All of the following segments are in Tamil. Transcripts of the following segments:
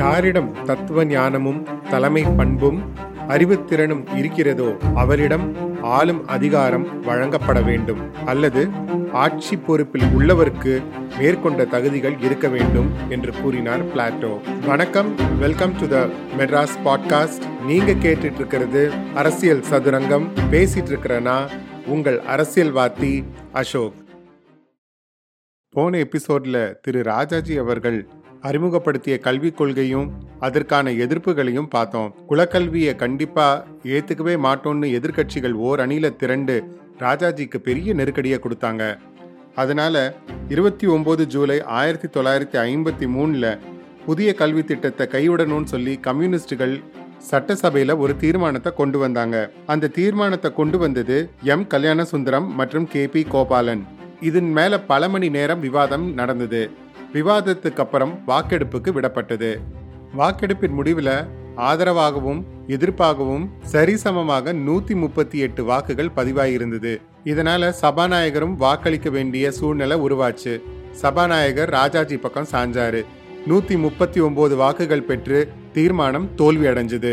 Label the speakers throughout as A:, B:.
A: யாரிடம் தத்துவ ஞானமும் தலைமை பண்பும் அறிவுத்திறனும் இருக்கிறதோ அவரிடம் ஆளும் அதிகாரம் வழங்கப்பட வேண்டும். அல்லது ஆட்சி பொறுப்பில் உள்ளவருக்கு மேற்கொண்ட தகுதிகள் இருக்க வேண்டும் என்று கூறினார் பிளாட்டோ. வணக்கம் welcome to the Madras podcast. நீங்க கேட்டுட்டு இருக்கிறது அரசியல் சதுரங்கம். பேசிட்டு இருக்கிறனா உங்கள் அரசியல்வாதி அசோக். போன எபிசோட்ல திரு ராஜாஜி அவர்கள் அறிமுகப்படுத்திய கல்விக் கொள்கையும் அதற்கான எதிர்ப்புகளையும் பார்த்தோம். குலக்கல்வியை கண்டிப்பா ஏத்துக்கவே மாட்டோம்னு எதிர்க்கட்சிகள் ஓர் அணியில திரண்டு ராஜாஜிக்கு பெரிய நெருக்கடியை கொடுத்தாங்க. அதனால இருபத்தி ஒன்பது ஜூலை ஆயிரத்தி தொள்ளாயிரத்தி ஐம்பத்தி மூணுல புதிய கல்வி திட்டத்தை கைவிடணும்னு சொல்லி கம்யூனிஸ்டுகள் சட்டசபையில ஒரு தீர்மானத்தை கொண்டு வந்தாங்க. அந்த தீர்மானத்தை கொண்டு வந்தது எம். கல்யாண சுந்தரம் மற்றும் கே. பி. கோபாலன். இதன் மேல பல மணி நேரம் விவாதம் நடந்தது. விவாதத்துக்கு அப்புறம் வாக்கெடுப்புக்கு விடப்பட்டது. வாக்கெடுப்பின் முடிவில் ஆதரவாகவும் எதிர்ப்பாகவும் சரிசமமாக நூத்தி முப்பத்தி எட்டு வாக்குகள் பதிவாயிருந்தது. இதனால சபாநாயகரும் வாக்களிக்க வேண்டிய சூழ்நிலை உருவாச்சு. சபாநாயகர் ராஜாஜி பக்கம் சாஞ்சாரு. நூத்தி முப்பத்தி ஒன்பது வாக்குகள் பெற்று தீர்மானம் தோல்வி அடைஞ்சது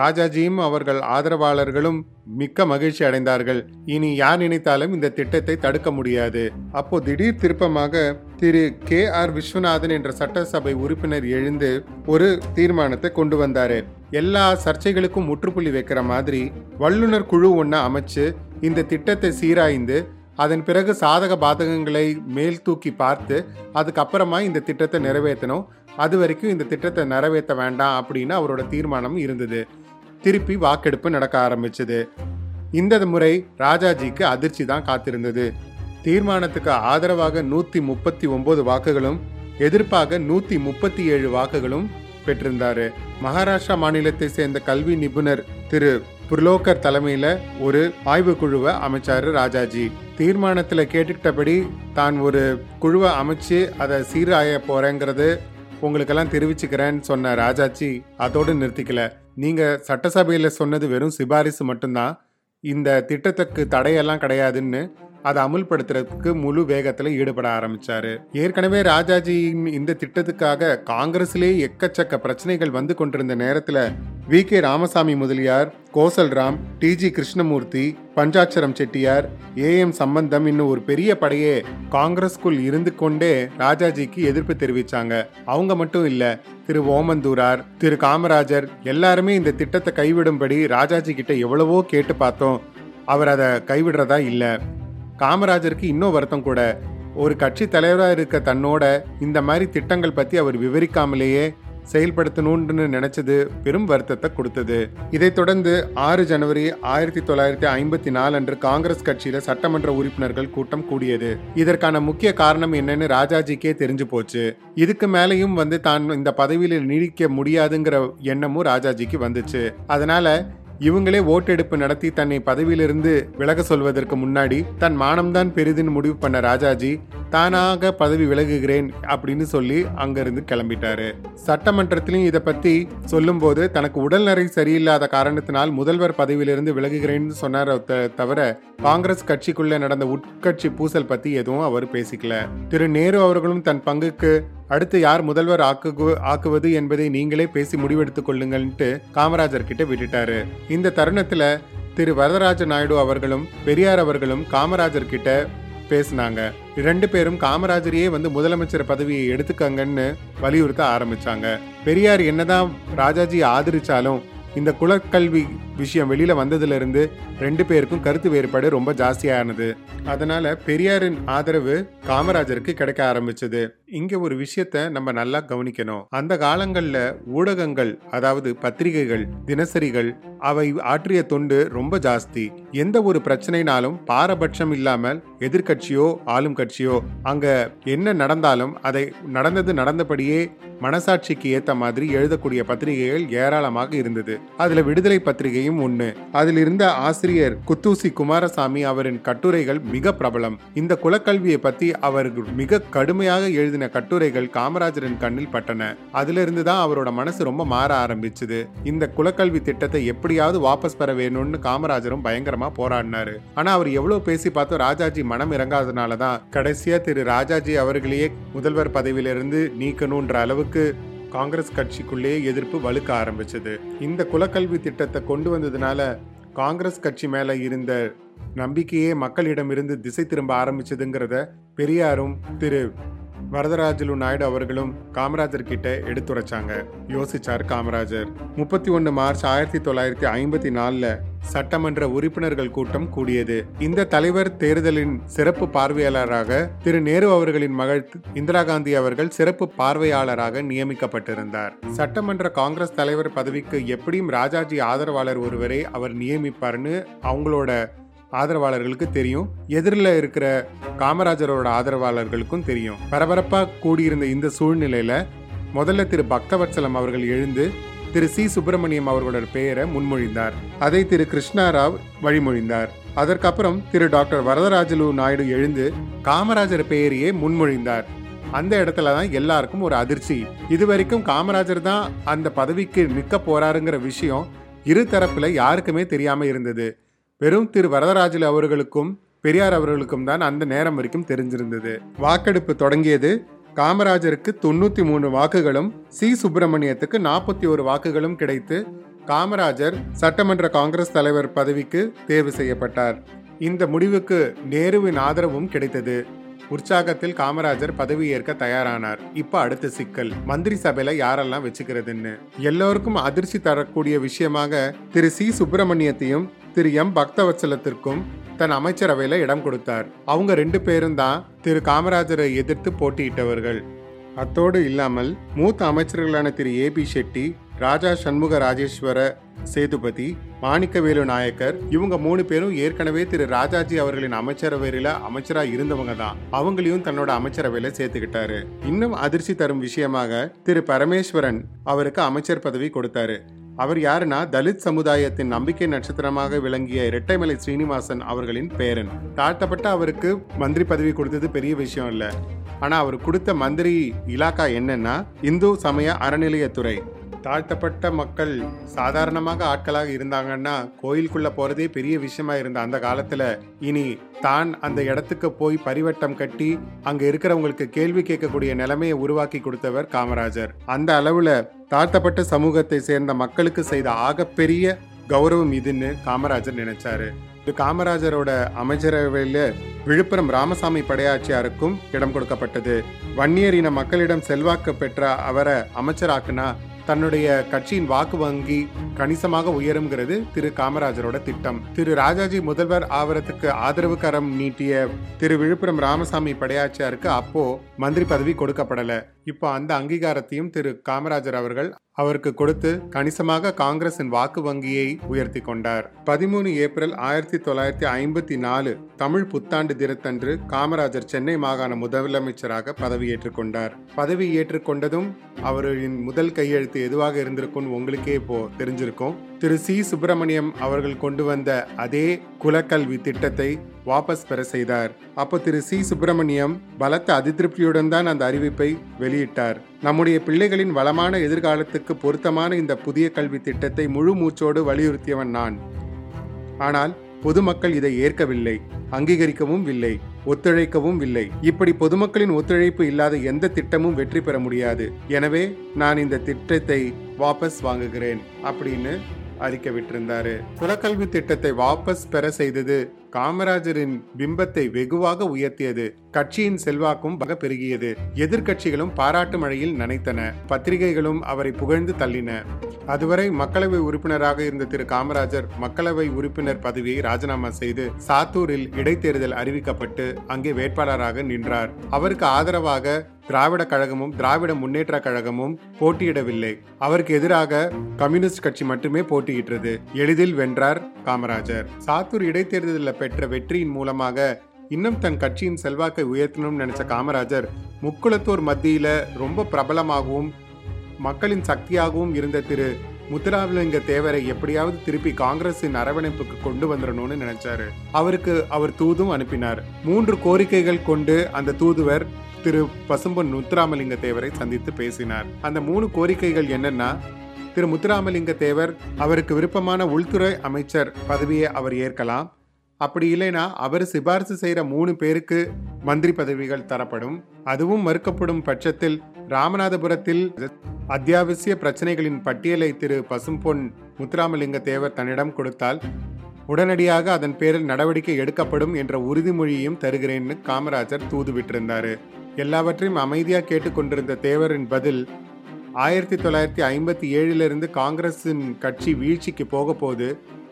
A: ராஜாஜியும் அவர்கள் ஆதரவாளர்களும் மிக்க மகிழ்ச்சி அடைந்தார்கள். இனி யார் நினைத்தாலும் இந்த திட்டத்தை தடுக்க முடியாது. அப்போ திடீர் திருப்பமாக திரு கே ஆர் விஸ்வநாதன் என்ற சட்டசபை உறுப்பினர் எழுந்து ஒரு தீர்மானத்தை கொண்டு வந்தாரு. எல்லா சர்ச்சைகளுக்கும் முற்றுப்புள்ளி வைக்கிற மாதிரி வல்லுநர் குழு ஒன்று அமைச்சு இந்த திட்டத்தை சீராய்ந்து அதன் பிறகு சாதக பாதகங்களை மேல் தூக்கி பார்த்து அதுக்கப்புறமா இந்த திட்டத்தை நிறைவேற்றணும். அது வரைக்கும் இந்த திட்டத்தை நிறைவேற்ற வேண்டாம் அப்படின்னு அவரோட தீர்மானம் இருந்தது. திருப்பி வாக்கெடுப்பு நடக்க ஆரம்பிச்சது. இந்த முறை ராஜாஜிக்கு அதிர்ச்சி தான் காத்திருந்தது. தீர்மானத்துக்கு ஆதரவாக நூத்தி முப்பத்தி ஒன்பது வாக்குகளும் எதிர்ப்பாக நூத்தி முப்பத்தி ஏழு வாக்குகளும் பெற்றிருந்தாரு. மகாராஷ்டிரா மாநிலத்தை சேர்ந்த கல்வி நிபுணர் திரு புர்லோக்கர் தலைமையில ஒரு ஆய்வு குழுவை அமைச்சாரு ராஜாஜி. தீர்மானத்துல கேட்டுக்கிட்டபடி தான் ஒரு குழுவை அமைச்சு அதை சீராய போறேங்கிறது உங்களுக்கெல்லாம் தெரிவிச்சுக்கிறேன்னு சொன்ன ராஜாஜி அதோடு நிறுத்திக்கல. நீங்க சட்டசபையில் சொன்னது வெறும் சிபாரிசு மட்டும்தான். இந்த திட்டத்துக்கு தடையெல்லாம் கிடையாதுன்னு அதை அமுல்படுத்துறதுக்கு முழு வேகத்துல ஈடுபட ஆரம்பிச்சாரு. ஏற்கனவே ராஜாஜியின் இந்த திட்டத்துக்காக காங்கிரஸ்லேயே எக்கச்சக்க பிரச்சனைகள் வந்து கொண்டிருந்த நேரத்துல V. K. Ramasamy Mudaliar Kosalram T. G. Krishnamurthy Panchatcharam Chettiar A. M. Sambandam இன்னும் ஒரு பெரிய படையே காங்கிரஸ்குள் இருந்து கொண்டே ராஜாஜிக்கு எதிர்ப்பு தெரிவிச்சாங்க. அவங்க மட்டும் இல்ல திரு. ஓமந்தூரார் திரு. காமராஜர் எல்லாருமே இந்த திட்டத்தை கைவிடும்படி ராஜாஜி கிட்ட எவ்வளவோ கேட்டு பார்த்தோம். அவர் அதை கைவிடுறதா இல்லை. காமராஜருக்கு இன்னும் வருத்தம் கூட. ஒரு கட்சி தலைவராக இருக்க தன்னோட இந்த மாதிரி திட்டங்கள் பற்றி அவர் விவரிக்காமலேயே செயல்படுத்தணும்னு நினைச்சது பெரும் வருத்தத்தை கொடுத்தது. இதைத் தொடர்ந்து ஆறு ஜனவரி ஆயிரத்தி தொள்ளாயிரத்தி ஐம்பத்தி நாலு அன்று காங்கிரஸ் கட்சியில சட்டமன்ற உறுப்பினர்கள் கூட்டம் கூடியது. இதற்கான முக்கிய காரணம் என்னன்னு ராஜாஜிக்கே தெரிஞ்சு போச்சு. இதுக்கு மேலையும் வந்து தான் இந்த பதவியில் நீடிக்க முடியாதுங்கிற எண்ணமும் ராஜாஜிக்கு வந்துச்சு. அதனால இவங்களே ஓட்டெடுப்பு நடத்தி தன்னை பதவியிலிருந்து விலக சொல்வதற்கு முன்னாடி தன் மானம்தான் பெரிதுன்னு முடிவு பண்ண ராஜாஜி தானாக பதவி விலகுகிறேன் அப்படின்னு சொல்லி அங்கிருந்து கிளம்பிட்டாரு. சட்டமன்றத்திலையும் இதை பத்தி சொல்லும்போது தனக்கு உடல்நரை சரியில்லாத காரணத்தினால் முதல்வர் பதவியிலிருந்து விலகுகிறேன்னு சொன்னார் தவிர காங்கிரஸ் கட்சிக்குள்ள நடந்த உட்கட்சி பூசல் பத்தி எதுவும் அவர் பேசிக்கல. திரு நேரு அவர்களும் தன் பங்குக்கு அடுத்து யார் முதல்வர் ஆக்கு ஆக்குவது என்பதை நீங்களே பேசி முடிவெடுத்துக் கொள்ளுங்கள்ன்ட்டு காமராஜர் கிட்ட விட்டுட்டாரு. இந்த தருணத்துல திரு வரதராஜ நாயுடு அவர்களும் பெரியார் அவர்களும் காமராஜர் கிட்ட பேசினாங்க. ரெண்டு பேரும் காமராஜரையே வந்து முதலமைச்சர் பதவியை எடுத்துக்கங்கன்னு வலியுறுத்த ஆரம்பிச்சாங்க. பெரியார் என்னதான் ராஜாஜி ஆதரிச்சாலும் இந்த குலக்கல்வி விஷயம் வெளியில வந்ததுலேருந்து ரெண்டு பேருக்கும் கருத்து வேறுபாடு ரொம்ப ஜாஸ்தியானது. அதனால பெரியாரின் ஆதரவு காமராஜருக்கு கிடைக்க ஆரம்பிச்சது. இங்க ஒரு விஷயத்த நம்ம நல்லா கவனிக்கணும். அந்த காலங்கள்ல ஊடகங்கள் அதாவது பத்திரிகைகள் தினசரிகள் அவை ஆற்றிய தொண்டு ரொம்ப ஜாஸ்தி. எந்த ஒரு பிரச்சனைனாலும் பாரபட்சம் இல்லாமல் எதிர்கட்சியோ ஆளும் கட்சியோ அங்க என்ன நடந்தாலும் அதை நடந்தது நடந்தபடியே மனசாட்சிக்கு ஏத்த மாதிரி எழுதக்கூடிய பத்திரிகைகள் ஏராளமாக இருந்தது. அதுல விடுதலை கட்டுரையும் ஒண்ணு. அதில் இருந்த ஆசிரியர் குத்தூசி குமாரசாமி அவரின் கட்டுரைகள் மிக பிரபலம். இந்த குலக்கல்வியை பத்தி அவர் மிக கடுமையாக எழுதின கட்டுரைகள் காமராஜரின் கண்ணில் பட்டன. அதிலிருந்து தான் அவரோட மனசு ரொம்ப மாற ஆரம்பிச்சது. இந்த குலக்கல்வி திட்டத்தை எப்படியாவது வாபஸ் பெற வேணும்னு காமராஜரும் பயங்கரமா போராடினாரு. ஆனா அவர் எவ்வளவு பேசி பார்த்தோம் ராஜாஜி மனம் இறங்காதனால தான் கடைசியா திரு ராஜாஜி அவர்களையே முதல்வர் பதவியிலிருந்து நீக்கணும்ன்ற அளவுக்கு காங்கிரஸ் கட்சிக்குள்ளே எதிர்ப்பு வலுக்க ஆரம்பிச்சது. இந்த குலக்கல்வி திட்டத்தை கொண்டு வந்ததுனால காங்கிரஸ் கட்சி மேல இருந்த நம்பிக்கையே மக்களிடமிருந்து திசை திரும்ப ஆரம்பிச்சதுங்கிறத பெரியாரும் திரு வரதராஜலு நாயுடு அவர்களும் காமராஜர் கிட்ட எடுத்துரைச்சாங்க. யோசிச்சார் காமராஜர். முப்பத்தி ஒன்னு மார்ச் ஆயிரத்தி தொள்ளாயிரத்தி ஐம்பத்தி நாலுல சட்டமன்ற உறுப்பினர்கள் கூட்டம் கூடியது. இந்த தலைவர் தேர்தலின் சிறப்பு பார்வையாளராக திரு நேரு அவர்களின் மகள் இந்திரா காந்தி அவர்கள் சிறப்பு பார்வையாளராக நியமிக்கப்பட்டிருந்தார். சட்டமன்ற காங்கிரஸ் தலைவர் பதவிக்கு எப்படியும் ராஜாஜி ஆதரவாளர் ஒருவரை அவர் நியமிப்பார்னு அவங்களோட ஆதரவாளர்களுக்கு தெரியும். எதிரில் இருக்கிற காமராஜரோட ஆதரவாளர்களுக்கும் தெரியும். பரபரப்பாக கூடியிருந்த இந்த சூழ்நிலையில முதல்ல திரு பக்தவத்சலம் அவர்கள் எழுந்து திரு சி. சுப்பிரமணியம் அவர்களோட பெயரை முன்மொழிந்தார். அதை திரு கிருஷ்ணாராவ் வழிமொழிந்தார். அதற்கப்புறம் திரு டாக்டர் வரதராஜலு நாயுடு எழுந்து காமராஜர் பெயரையே முன்மொழிந்தார். அந்த இடத்துல தான் எல்லாருக்கும் ஒரு அதிர்ச்சி. இதுவரைக்கும் காமராஜர் தான் அந்த பதவிக்கு நிற்க போறாருங்கிற விஷயம் இரு தரப்புல யாருக்குமே தெரியாம இருந்தது. வெறும் திரு வரதராஜலு அவர்களுக்கும் பெரியார் அவர்களுக்கும் தான் அந்த நேரம் வரைக்கும் தெரிஞ்சிருந்தது. வாக்கெடுப்பு தொடங்கியது. காமராஜருக்கு தொண்ணூத்தி மூணு வாக்குகளும் சி. சுப்பிரமணியத்துக்கு நாற்பத்தி ஒரு வாக்குகளும் கிடைத்து காமராஜர் சட்டமன்ற காங்கிரஸ் தலைவர் பதவிக்கு தேர்வு செய்யப்பட்டார். இந்த முடிவுக்கு நேருவின் ஆதரவும் கிடைத்தது. உற்சாகத்தில் காமராஜர் பதவியேற்க தயாரானார். இப்ப அடுத்த சிக்கல் மந்திரி சபையில யாரெல்லாம் வச்சுக்கிறதுன்னு. எல்லோருக்கும் அதிர்ச்சி தரக்கூடிய விஷயமாக திரு சி. சுப்பிரமணியத்தையும் திரு எம். பக்தவச்சலத்திற்கும் தன் அமைச்சரவையில இடம் கொடுத்தார். அவங்க ரெண்டு பேரும் தான் திரு காமராஜரை எதிர்த்து போட்டியிட்டவர்கள். அத்தோடு இல்லாமல் மூத்த அமைச்சர்களான திரு ஏ. பி. ஷெட்டி ராஜா சண்முக ராஜேஸ்வர சேதுபதி மாணிக்கவேலு நாயக்கர் இவங்க மூணு பேரும் ஏற்கனவே திரு ராஜாஜி அவர்களின் அமைச்சரவையில அமைச்சரா இருந்தவங்க தான். அவங்களையும் தன்னோட அமைச்சரவையில சேர்த்துக்கிட்டாரு. இன்னும் அதிர்ச்சி தரும் விஷயமாக திரு பரமேஸ்வரன் அவருக்கு அமைச்சர் பதவி கொடுத்தாரு. அவர் யாருன்னா தலித் சமுதாயத்தின் நம்பிக்கை நட்சத்திரமாக விளங்கிய இரட்டைமலை ஸ்ரீனிவாசன் அவர்களின் பேரன். தாழ்த்தப்பட்ட அவருக்கு மந்திரி பதவி கொடுத்தது பெரிய விஷயம் இல்லை. ஆனா அவர் கொடுத்த மந்திரி இலாக்கா என்னன்னா இந்து சமய அறநிலையத்துறை. தாழ்த்தப்பட்ட மக்கள் சாதாரணமாக ஆட்களாக இருந்தாங்கன்னா கோயிலுக்குள்ள போறதே பெரிய விஷயமா இருந்த அந்த காலத்துல இனி தான் அந்த இடத்துக்கு போய் பரிவட்டம் கட்டி அங்க இருக்கிறவங்களுக்கு கேள்வி கேட்கக்கூடிய நிலைமையை உருவாக்கி கொடுத்தவர் காமராஜர். அந்த அளவுல தாழ்த்தப்பட்ட சமூகத்தை சேர்ந்த மக்களுக்கு செய்த ஆகப்பெரிய கௌரவம் இதுன்னு காமராஜர் நினைச்சாரு. இது காமராஜரோட அமைச்சரவையில் விழுப்புரம் ராமசாமி படையாட்சியாருக்கும் இடம் கொடுக்கப்பட்டது. வன்னியர் இன மக்களிடம் செல்வாக்கு பெற்ற அவரை அமைச்சராக்குனா தன்னுடைய கட்சியின் வாக்கு வங்கி கணிசமாக உயருங்கிறது திரு காமராஜரோட திட்டம். திரு ராஜாஜி முதல்வர் ஆவரத்துக்கு ஆதரவு கரம் நீட்டிய திரு விழுப்புரம் ராமசாமி படையாச்சியாருக்கு அப்போ மந்திரி பதவி கொடுக்கப்படலை. இப்போ அந்த அங்கீகாரத்தையும் திரு காமராஜர் அவர்கள் அவருக்கு கொடுத்து கணிசமாக காங்கிரசின் வாக்கு வங்கியை உயர்த்தி கொண்டார். பதிமூணு ஏப்ரல் ஆயிரத்தி தொள்ளாயிரத்தி ஐம்பத்தி நாலு தமிழ் புத்தாண்டு தினத்தன்று காமராஜர் சென்னை மாகாண முதலமைச்சராக பதவியேற்றுக் கொண்டார். பதவி ஏற்றுக்கொண்டதும் அவரின் முதல் கையெழுத்து எதுவாக இருந்திருக்கும் உங்களுக்கே இப்போ தெரிஞ்சிருக்கும். திரு சி. சுப்பிரமணியம் அவர்கள் கொண்டு வந்த அதே குலக்கல்வி திட்டத்தை வாபஸ் பெற செய்தார். அப்போ திரு சி. சுப்பிரமணியம் பலத்த அதிருப்தியுடன் தான் அந்த அறிவிப்பை வெளியிட்டார். நம்முடைய பிள்ளைகளின் வளமான எதிர்காலத்துக்கு பொருத்தமான இந்த புதிய கல்வி திட்டத்தை முழு மூச்சோடு வலியுறுத்தியவன் நான். ஆனால் பொதுமக்கள் இதை ஏற்கவில்லை. அங்கீகரிக்கவும் இல்லை. ஒத்துழைக்கவும் இல்லை. இப்படி பொதுமக்களின் ஒத்துழைப்பு இல்லாத எந்த திட்டமும் வெற்றி பெற முடியாது. எனவே நான் இந்த திட்டத்தை வாபஸ் வாங்குகிறேன். அப்படின்னு அறிக்கை விட்டிருந்தாரு. குலக்கல்வி திட்டத்தை வாபஸ் பெற செய்தது காமராஜரின் பிம்பத்தை வெகுவாக உயர்த்தியது. கட்சியின் செல்வாக்கும் பக பெருகியது எதிர்க்கட்சிகளும் பாராட்டு மழையில் நனைத்தன. பத்திரிகைகளும் அவரை புகழ்ந்து தள்ளின. அதுவரை மக்களவை உறுப்பினராக இருந்த திரு. காமராஜர் மக்களவை உறுப்பினர் பதவியை ராஜினாமா செய்து சாத்தூரில் இடைத்தேர்தல் அறிவிக்கப்பட்டு அங்கே வேட்பாளராக நின்றார். அவருக்கு ஆதரவாக திராவிட கழகமும் திராவிட முன்னேற்ற கழகமும் போட்டியிடவில்லை. அவருக்கு எதிராக கம்யூனிஸ்ட் கட்சி மட்டுமே போட்டியிட்டது. எளிதில் வென்றார் காமராஜர். சாத்தூர் இடைத்தேர்தலில் பெற்ற வெற்றியின் மூலமாக இன்னும் தன் கட்சியின் செல்வாக்கை உயர்த்தணும்னு நினைச்ச காமராஜர் முக்குளத்தூர் மத்தியில ரொம்ப பிரபலமாகவும் மக்களின் சக்தியாகவும் இருந்த திரு முத்துராமலிங்க தேவரை எப்படியாவது திருப்பி காங்கிரசின் அரவணைப்புக்கு கொண்டு வந்துடணும்னு நினைச்சாரு. அவருக்கு அவர் தூதும் அனுப்பினார். மூன்று கோரிக்கைகள் கொண்டு அந்த தூதுவர் திரு பசும்பொன் முத்துராமலிங்க தேவரை சந்தித்து பேசினார். அந்த மூணு கோரிக்கைகள் என்னன்னா திரு முத்துராமலிங்க தேவர் அவருக்கு விருப்பமான உள்துறை அமைச்சர் பதவியை அவர் ஏற்கலாம். அப்படி இல்லைனா அவர் சிபாரிசு செய்கிற மூணு பேருக்கு மந்திரி பதவிகள் தரப்படும். அதுவும் மறுக்கப்படும் பட்சத்தில் ராமநாதபுரத்தில் அத்தியாவசிய பிரச்சனைகளின் பட்டியலை திரு பசும்பொன் முத்துராமலிங்க தேவர் தன்னிடம் கொடுத்தால் உடனடியாக அதன் பேரில் நடவடிக்கை எடுக்கப்படும் என்ற உறுதிமொழியையும் தருகிறேன்னு காமராஜர் தூதுவிட்டிருந்தார் எல்லாவற்றையும் அமைதியாக கேட்டுக்கொண்டிருந்த தேவரின் பதில் ஆயிரத்தி தொள்ளாயிரத்தி ஐம்பத்தி ஏழிலிருந்து காங்கிரஸின் கட்சி வீழ்ச்சிக்கு போக போது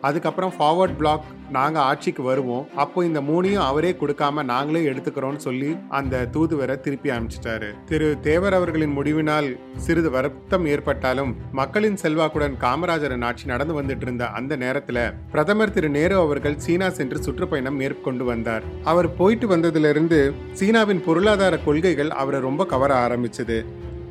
A: அதுக்கப்புறம் ஃபார்வர்ட் பிளாக் நாங்கள் ஆட்சிக்கு வருவோம். அப்போ இந்த மூணையும் அவரே கொடுக்காம நாங்களே எடுத்துக்கிறோம்னு சொல்லி அந்த தூதுவரை திருப்பி அனுப்பிச்சிட்டாரு. திரு தேவர் அவர்களின் முடிவினால் சிறிது வருத்தம் ஏற்பட்டாலும் மக்களின் செல்வாக்குடன் காமராஜரின் ஆட்சி நடந்து வந்துட்டு இருந்த அந்த நேரத்துல பிரதமர் திரு நேரு அவர்கள் சீனா சென்று சுற்றுப்பயணம் மேற்கொண்டு வந்தார். அவர் போயிட்டு வந்ததிலிருந்து சீனாவின் பொருளாதார கொள்கைகள் அவரை ரொம்ப கவர ஆரம்பிச்சது.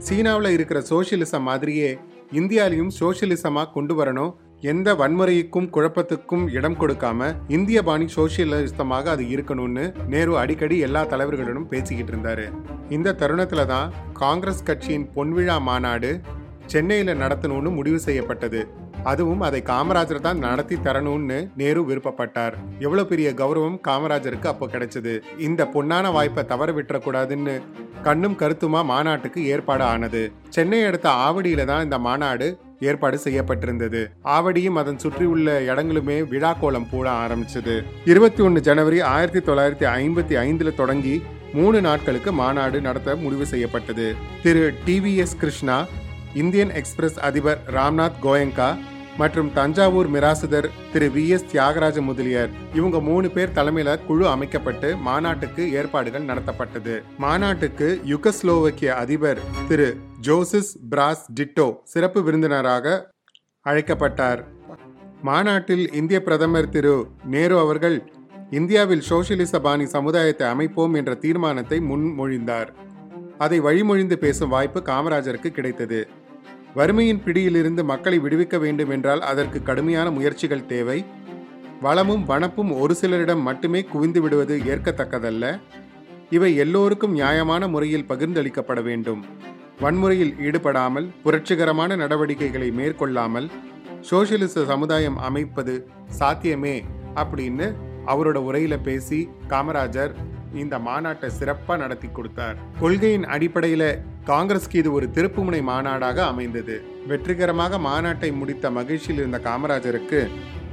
A: சீனாவில் இருக்கிற சோசியலிசம் மாதிரியே இந்தியாலையும் சோசியலிசமாக கொண்டு வரணும் எந்த வன்முறைக்கும் குழப்பத்துக்கும் இடம் கொடுக்காம இந்திய பாணி சோசியலிசமாக அது இருக்கணும்னு நேரு அடிக்கடி எல்லா தலைவர்களிடம் பேசிக்கிட்டு இருந்தாரு. இந்த தருணத்துல தான் காங்கிரஸ் கட்சியின் பொன்விழா மாநாடு சென்னையில நடத்தணும்னு முடிவு செய்யப்பட்டது. அதுவும் அதை காமராஜர் தான் நடத்தி தரணும்னு நேரு விருப்பப்பட்டார். எவ்வளவு பெரிய கௌரவம் காமராஜருக்கு அப்போ கிடைச்சது. இந்த பொன்னான வாய்ப்பை தவற விட்டுறக்கூடாதுன்னு கண்ணும் கருத்துமா மாநாட்டுக்கு ஏற்பாடு ஆனது. சென்னை அடுத்த ஆவடியில தான் இந்த மாநாடு ஏற்பாடு செய்யப்பட்டிருந்தது. ஆவடியும் அதன் சுற்றியுள்ள இடங்களுமே விழா கோலம் போட ஆரம்பிச்சது. இருபத்தி ஒன்னு ஜனவரி ஆயிரத்தி தொள்ளாயிரத்தி ஐம்பத்தி ஐந்துல தொடங்கி மூணு நாட்களுக்கு மாநாடு நடத்த முடிவு செய்யப்பட்டது. Thiru TVS Krishna Indian Express அதிபர் ராம்நாத் கோயங்கா மற்றும் தஞ்சாவூர் மிராசுதர் திரு வி எஸ் தியாகராஜ முதலியார். இவங்க மூணு பேர் தலைமையில குழு அமைக்கப்பட்டு மாநாட்டுக்கு ஏற்பாடுகள் நடத்தப்பட்டது. மாநாட்டுக்கு யுகஸ்லோவக்கிய அதிபர் திரு ஜோசிஸ் பிராஸ் டிட்டோ சிறப்பு விருந்தினராக அழைக்கப்பட்டார். மாநாட்டில் இந்திய பிரதமர் திரு நேரு அவர்கள் இந்தியாவில் சோசியலிச பாணி சமுதாயத்தை அமைப்போம் என்ற தீர்மானத்தை முன்மொழிந்தார். அதை வழிமொழிந்து பேசும் வாய்ப்பு காமராஜருக்கு கிடைத்தது. வறுமையின் பிடியிலிருந்து மக்களை விடுவிக்க வேண்டும் என்றால் அதற்கு கடுமையான முயற்சிகள் தேவை. வளமும் வனப்பும் ஒரு சிலரிடம் மட்டுமே குவிந்து விடுவது ஏற்கத்தக்கதல்ல. இவை எல்லோருக்கும் நியாயமான முறையில் பகிர்ந்தளிக்கப்பட வேண்டும். வன்முறையில் ஈடுபடாமல் புரட்சிகரமான நடவடிக்கைகளை மேற்கொள்ளாமல் சோசியலிச சமுதாயம் அமைப்பது சாத்தியமே அப்படின்னு அவரோட உரையில பேசி காமராஜர் இந்த மாநாட்டை சிறப்பாக நடத்தி கொடுத்தார். கொள்கையின் அடிப்படையில காங்கிரஸ்க்கு இது ஒரு திருப்புமுனை மாநாடாக அமைந்தது. வெற்றிகரமாக மாநாட்டை முடித்த மகிழ்ச்சியில் இருந்த காமராஜருக்கு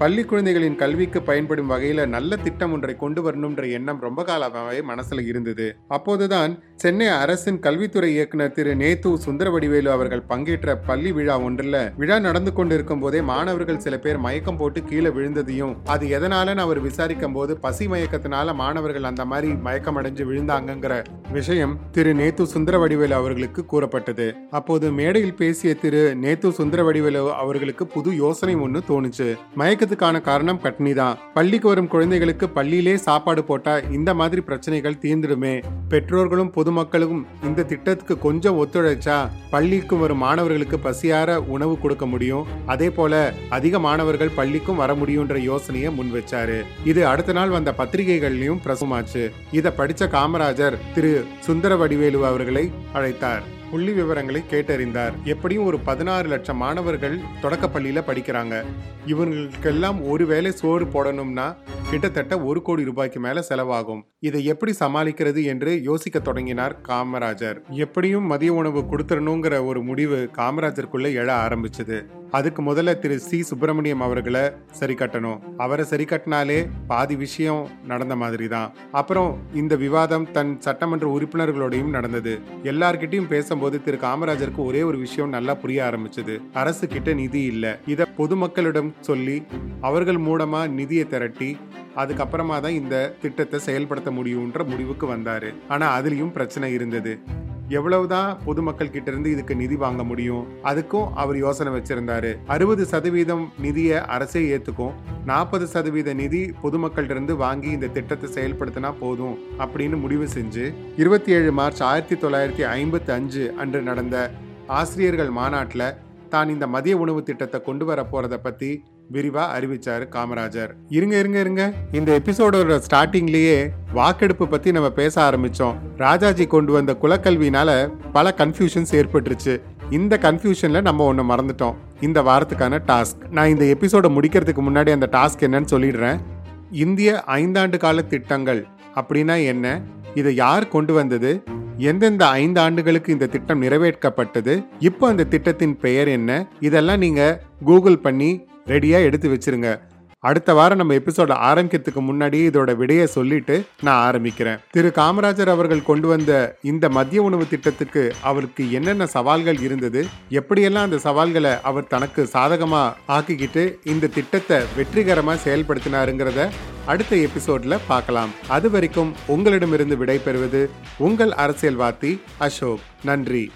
A: பள்ளி குழந்தைகளின் கல்விக்கு பயன்படும் வகையில நல்ல திட்டம் ஒன்றை கொண்டு வரணும்ன்ற எண்ணம் ரொம்ப காலமாகவே மனசுல இருந்தது. அப்போதுதான் சென்னை அரசின் கல்வித்துறை இயக்குனர் திரு நேத்து சுந்தரவடிவேலு அவர்கள் பங்கேற்ற பள்ளி விழா ஒன்றில் விழா நடந்து கொண்டிருக்கும் போதே மாணவர்கள் சில பேர் மயக்கம் போட்டு கீழே விழுந்ததையும் அது எதனாலன்னு அவர் விசாரிக்கும் போது பசி மயக்கத்தினால மாணவர்கள் அந்த மாதிரி மயக்கம் அடைஞ்சு விழுந்தாங்கங்கிற விஷயம் திரு நேத்து சுந்தரவடிவேலு அவர்களுக்கு கூறப்பட்டது. அப்போது மேடையில் பேசிய திரு நேத்து சுந்தரவடிவேலு அவர்களுக்கு புது யோசனை ஒன்று தோணுச்சு. மயக்க மயக்கத்துக்கான காரணம் கட்னி தான். பள்ளிக்கு வரும் குழந்தைகளுக்கு பள்ளியிலே சாப்பாடு போட்டா இந்த மாதிரி பிரச்சனைகள் தீர்ந்துடுமே. பெற்றோர்களும் பொதுமக்களும் இந்த திட்டத்துக்கு கொஞ்சம் ஒத்துழைச்சா பள்ளிக்கு வரும் மாணவர்களுக்கு பசியார உணவு கொடுக்க முடியும். அதே போல அதிக மாணவர்கள் பள்ளிக்கும் வர முடியும்ன்ற யோசனையை முன் வச்சாரு. இது அடுத்த நாள் வந்த பத்திரிகைகள்லயும் பிரசுமாச்சு இதை படிச்ச காமராஜர் திரு சுந்தர வடிவேலு அவர்களை அழைத்தார். புள்ளி விவரங்களை கேட்டறிந்தார். எப்படியும் ஒரு பதினாறு லட்சம் மாணவர்கள் தொடக்க பள்ளியில படிக்கிறாங்க. இவங்களுக்கெல்லாம் ஒரு வேளை சோறு போடணும்னா கிட்டத்தட்ட ஒரு கோடி ரூபாய்க்கு மேல செலவாகும். இதை எப்படி சமாளிக்கிறது என்று யோசிக்க தொடங்கினார் காமராஜர். எப்படியும் மதிய உணவு கொடுத்துடணுங்கிற ஒரு முடிவு காமராஜருக்குள்ள எழ ஆரம்பிச்சது. அதுக்கு முதல்ல திரு சி. சுப்பிரமணியம் அவர்களை சரி கட்டணும். அவரை சரி கட்டினாலே பாதி விஷயம் நடந்த மாதிரி தான் அப்புறம் இந்த விவாதம் தன் சட்டமன்ற உறுப்பினர்களோடையும் நடந்தது. எல்லார்கிட்டையும் பேசும்போது திரு காமராஜருக்கு ஒரே ஒரு விஷயம் நல்லா புரிய ஆரம்பிச்சது. அரசு கிட்ட நிதி இல்லை. இதை பொதுமக்களிடம் சொல்லி அவர்கள் மூலமா நிதியை திரட்டி அதுக்கப்புறமா தான் இந்த திட்டத்தை செயல்படுத்த முடியும்ன்ற முடிவுக்கு வந்தார். ஆனால் அதுலயும் பிரச்சனை இருந்தது. எவ்வளவுதான் பொதுமக்கள் கிட்ட இருந்து இதுக்கு நிதி வாங்க முடியும் அதுக்கும் அவர் யோசனை வச்சிருந்தாரு. அறுபது சதவீதம் நிதியை அரசே ஏத்துக்கும் நாற்பது சதவீத நிதி பொதுமக்கள்கிட்ட இருந்து வாங்கி இந்த திட்டத்தை செயல்படுத்தினா போதும் அப்படின்னு முடிவு செஞ்சு இருபத்தி ஏழு மார்ச் ஆயிரத்தி தொள்ளாயிரத்தி ஐம்பத்தி அஞ்சு அன்று நடந்த ஆசிரியர்கள் மாநாட்டில் தான் இந்த மதிய உணவு திட்டத்தை கொண்டு வர போறத பத்தி விரிவா அறிவிச்சாரு காமராஜர். இருங்க இருங்க இருங்க. இந்த எபிசோடோட ஸ்டார்டிங்லயே வாக்கெடுப்பு பத்தி நம்ம பேச ஆரம்பிச்சோம். ராஜாஜி கொண்டு வந்த குலக்கல்வினால பல கன்ஃபியூஷன்ஸ் ஏற்பட்டுருச்சு. இந்த கன்ஃபியூஷன்ல நம்ம ஒன்று மறந்துட்டோம். இந்த வாரத்துக்கான டாஸ்க். நான் இந்த எபிசோட முடிக்கிறதுக்கு முன்னாடி அந்த டாஸ்க் என்னன்னு சொல்லிடுறேன். இந்திய ஐந்தாண்டு கால திட்டங்கள் அப்படின்னா என்ன? இதை யார் கொண்டு வந்தது? எந்தெந்த ஐந்து ஆண்டுகளுக்கு இந்த திட்டம் நிறைவேற்றப்பட்டது இப்போ அந்த திட்டத்தின் பெயர் என்ன? இதெல்லாம் நீங்க கூகுள் பண்ணி ரெடியா எடுத்து வச்சிருங்க. அடுத்த வாரம் நம்ம எபிசோட ஆரம்பிக்கிறதுக்கு முன்னாடி இதோட விடையை சொல்லிட்டு நான் ஆரம்பிக்கிறேன். திரு காமராஜர் அவர்கள் கொண்டு வந்த இந்த மதிய உணவு திட்டத்துக்கு அவருக்கு என்னென்ன சவால்கள் இருந்தது? எப்படியெல்லாம் அந்த சவால்களை அவர் தனக்கு சாதகமா ஆக்கிக்கிட்டு இந்த திட்டத்தை வெற்றிகரமா செயல்படுத்தினாருங்கிறத அடுத்த எபிசோட்ல பார்க்கலாம். அது வரைக்கும் உங்களிடமிருந்து விடைபெறுவது உங்கள் அரசியல்வாதி அசோக். நன்றி.